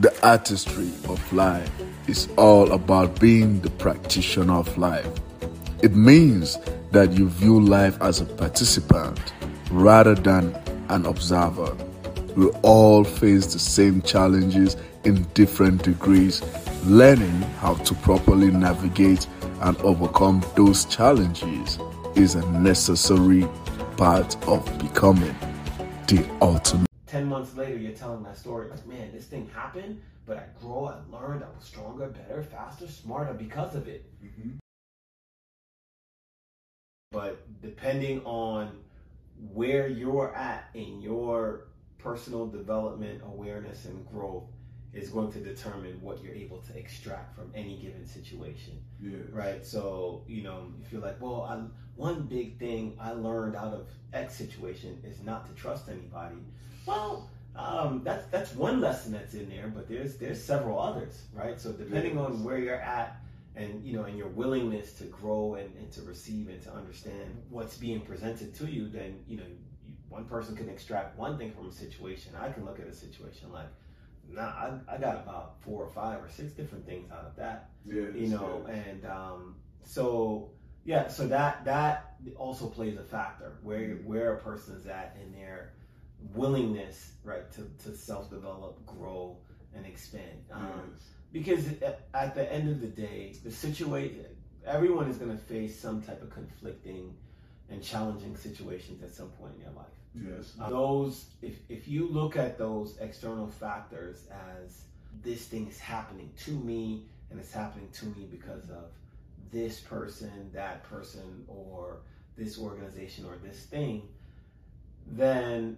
The artistry of life is all about being the practitioner of life. It means that you view life as a participant rather than an observer. We all face the same challenges in different degrees. Learning how to properly navigate and overcome those challenges is a necessary part of becoming the ultimate. 10 months later, you're telling that story like, man, this thing happened, but I grew, I learned, I was stronger, better, faster, smarter because of it. Mm-hmm. But depending on where you're at in your personal development, awareness, and growth, is going to determine what you're able to extract from any given situation. Yeah. Right. So, you know, if you're like, well, I, one big thing I learned out of X situation is not to trust anybody. Well, um, that's that's one lesson that's in there, but there's there's several others, right? So depending Yes. on where you're at and you know and your willingness to grow and, and to receive and to understand what's being presented to you, then you know you, one person can extract one thing from a situation. I can look at a situation like, nah, I, I got about four or five or six different things out of that Yes, you know and um, so yeah so that that also plays a factor where Mhm. where a person's at in their willingness right to, to self-develop grow and expand. Um, because at, at the end of the day the situation everyone is going to face some type of conflicting and challenging situations at some point in their life Yes. uh, those if, if you look at those external factors as this thing is happening to me and it's happening to me because of this person that person or this organization or this thing then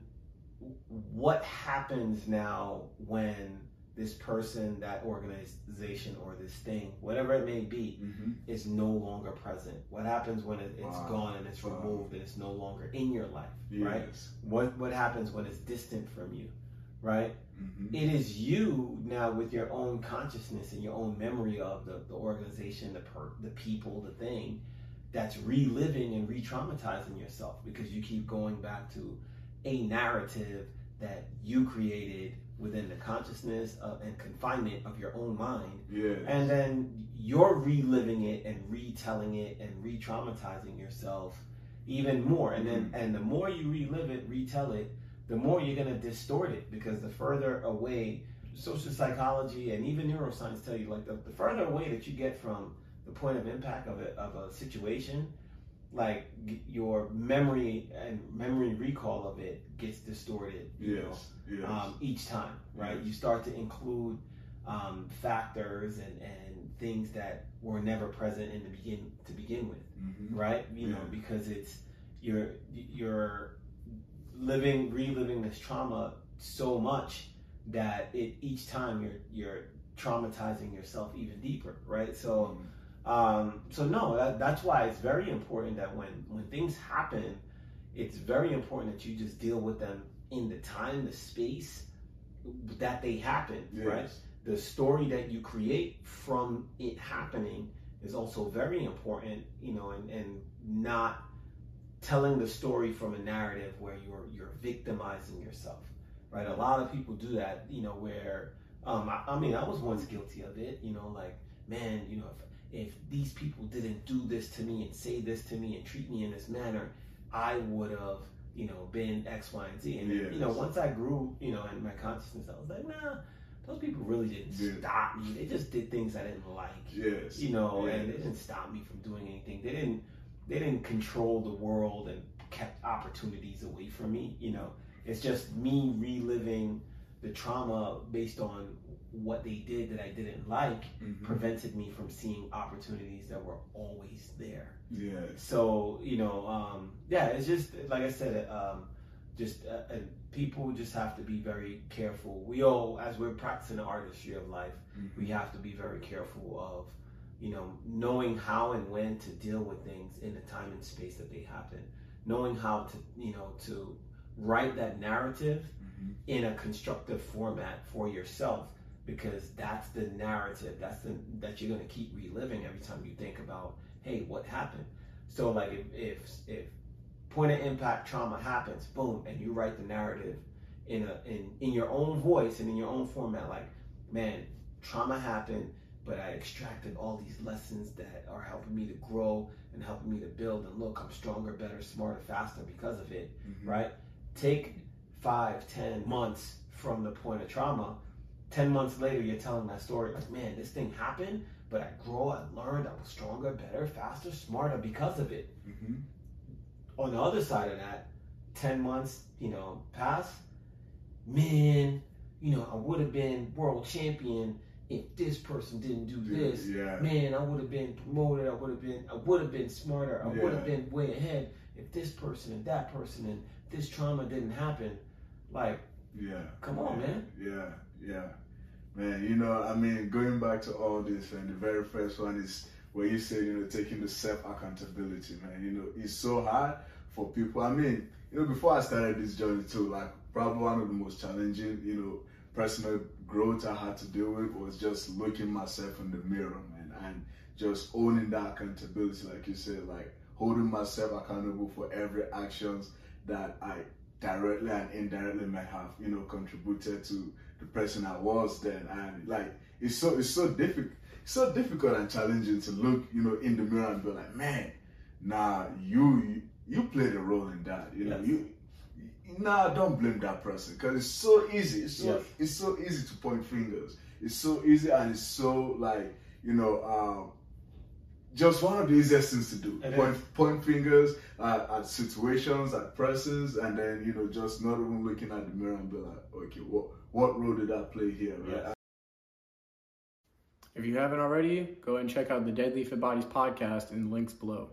what happens now when this person that organization or this thing whatever it may be Mm-hmm. is no longer present what happens when it, it's Wow. gone and it's Wow. removed and it's no longer in your life right what what happens when it's distant from you right Mm-hmm. it is you now with your own consciousness and your own memory of the, the organization the per, the people the thing that's reliving and re-traumatizing yourself because you keep going back to a narrative that you created within the consciousness of, and confinement of your own mind. Yes. and then you're reliving it and retelling it and re-traumatizing yourself even more. And then mm-hmm. and the more you relive it retell it the more you're going to distort it. Because the further away social psychology and even neuroscience tell you like the, the further away that you get from the point of impact of a, of a situation like your memory and memory recall of it gets distorted you know Yes. Yes. um, each time, right? Yes. You start to include um, factors and, and things that were never present in the begin to begin with, Mhm. right? You know, because it's you're you're living, reliving this trauma so much that it each time you're you're traumatizing yourself even deeper, right? So um, so no, that, that's why it's very important that when when things happen, it's very important that you just deal with them in the time, the space that they happen, Yes. right? The story that you create from it happening is also very important, you know, and, and not telling the story from a narrative where you're you're victimizing yourself, right? A lot of people do that, you know, where um, I, I mean, I was once guilty of it, you know, like man, you know, if if these people didn't do this to me and say this to me and treat me in this manner, I would have, you know, been X, Y, and Z. And you know, once I grew, you know, in my consciousness, I was like, nah, those people really didn't Yeah. stop me. They just did things I didn't like Yes. you know, and they didn't stop me from doing anything. They didn't they didn't control the world and kept opportunities away from me. You know, it's just me reliving the trauma based on what they did that I didn't like Mhm. prevented me from seeing opportunities that were always there. Yeah. So you know, um, yeah, it's just like I said, um, just uh, people just have to be very careful. We all, as we're practicing the artistry of life, Mhm. we have to be very careful of, you know, knowing how and when to deal with things in the time and space that they happen, knowing how to, you know, to write that narrative Mhm. in a constructive format for yourself because that's the narrative that's the that you're going to keep reliving every time you think about hey what happened so like if if, if point of impact trauma happens boom and you write the narrative in a in in your own voice and in your own format like man, trauma happened, but I extracted all these lessons that are helping me to grow and helping me to build. And look, I'm stronger, better, smarter, faster because of it, Mhm. right? Take five, ten months from the point of trauma. Ten months later, you're telling that story like, man, this thing happened, but I grow, I learned, I was stronger, better, faster, smarter because of it. Mhm. On the other side of that, 10 months, you know, pass, man, you know, I would have been world champion if this person didn't do this. Yeah. Man, I would have been promoted. I would have been. I would have been smarter. I would have been way ahead if this person and that person and this trauma didn't happen. Like, Yeah. Come on, yeah, man. Yeah, yeah. Man, you know, I mean, going back to all this, and the very first one is where you said, you know, taking the self accountability, man. You know, it's so hard for people. I mean, you know, before I started this journey too, like probably one of the most challenging, you know, personal growth I had to deal with was just looking myself in the mirror, man, and just owning that accountability, like you said, like holding myself accountable for every actions that I directly and indirectly might have, you know, contributed to the person I was then. And like it's so it's so difficult so difficult and challenging to look, you know, in the mirror and be like, man, nah, you you, played a role in that. You know, Yes. you nah, don't blame that person because it's so easy. It's so Yes. it's so easy to point fingers. It's so easy and it's so like you know. Um, just one of the easiest things to do. It Point, is. point fingers at, at situations, at persons, and then you know just not even looking at the mirror and be like, okay, what what role did I play here? Right? Yes. If you haven't already, go and check out the Deadly Fit Bodies podcast in the links below.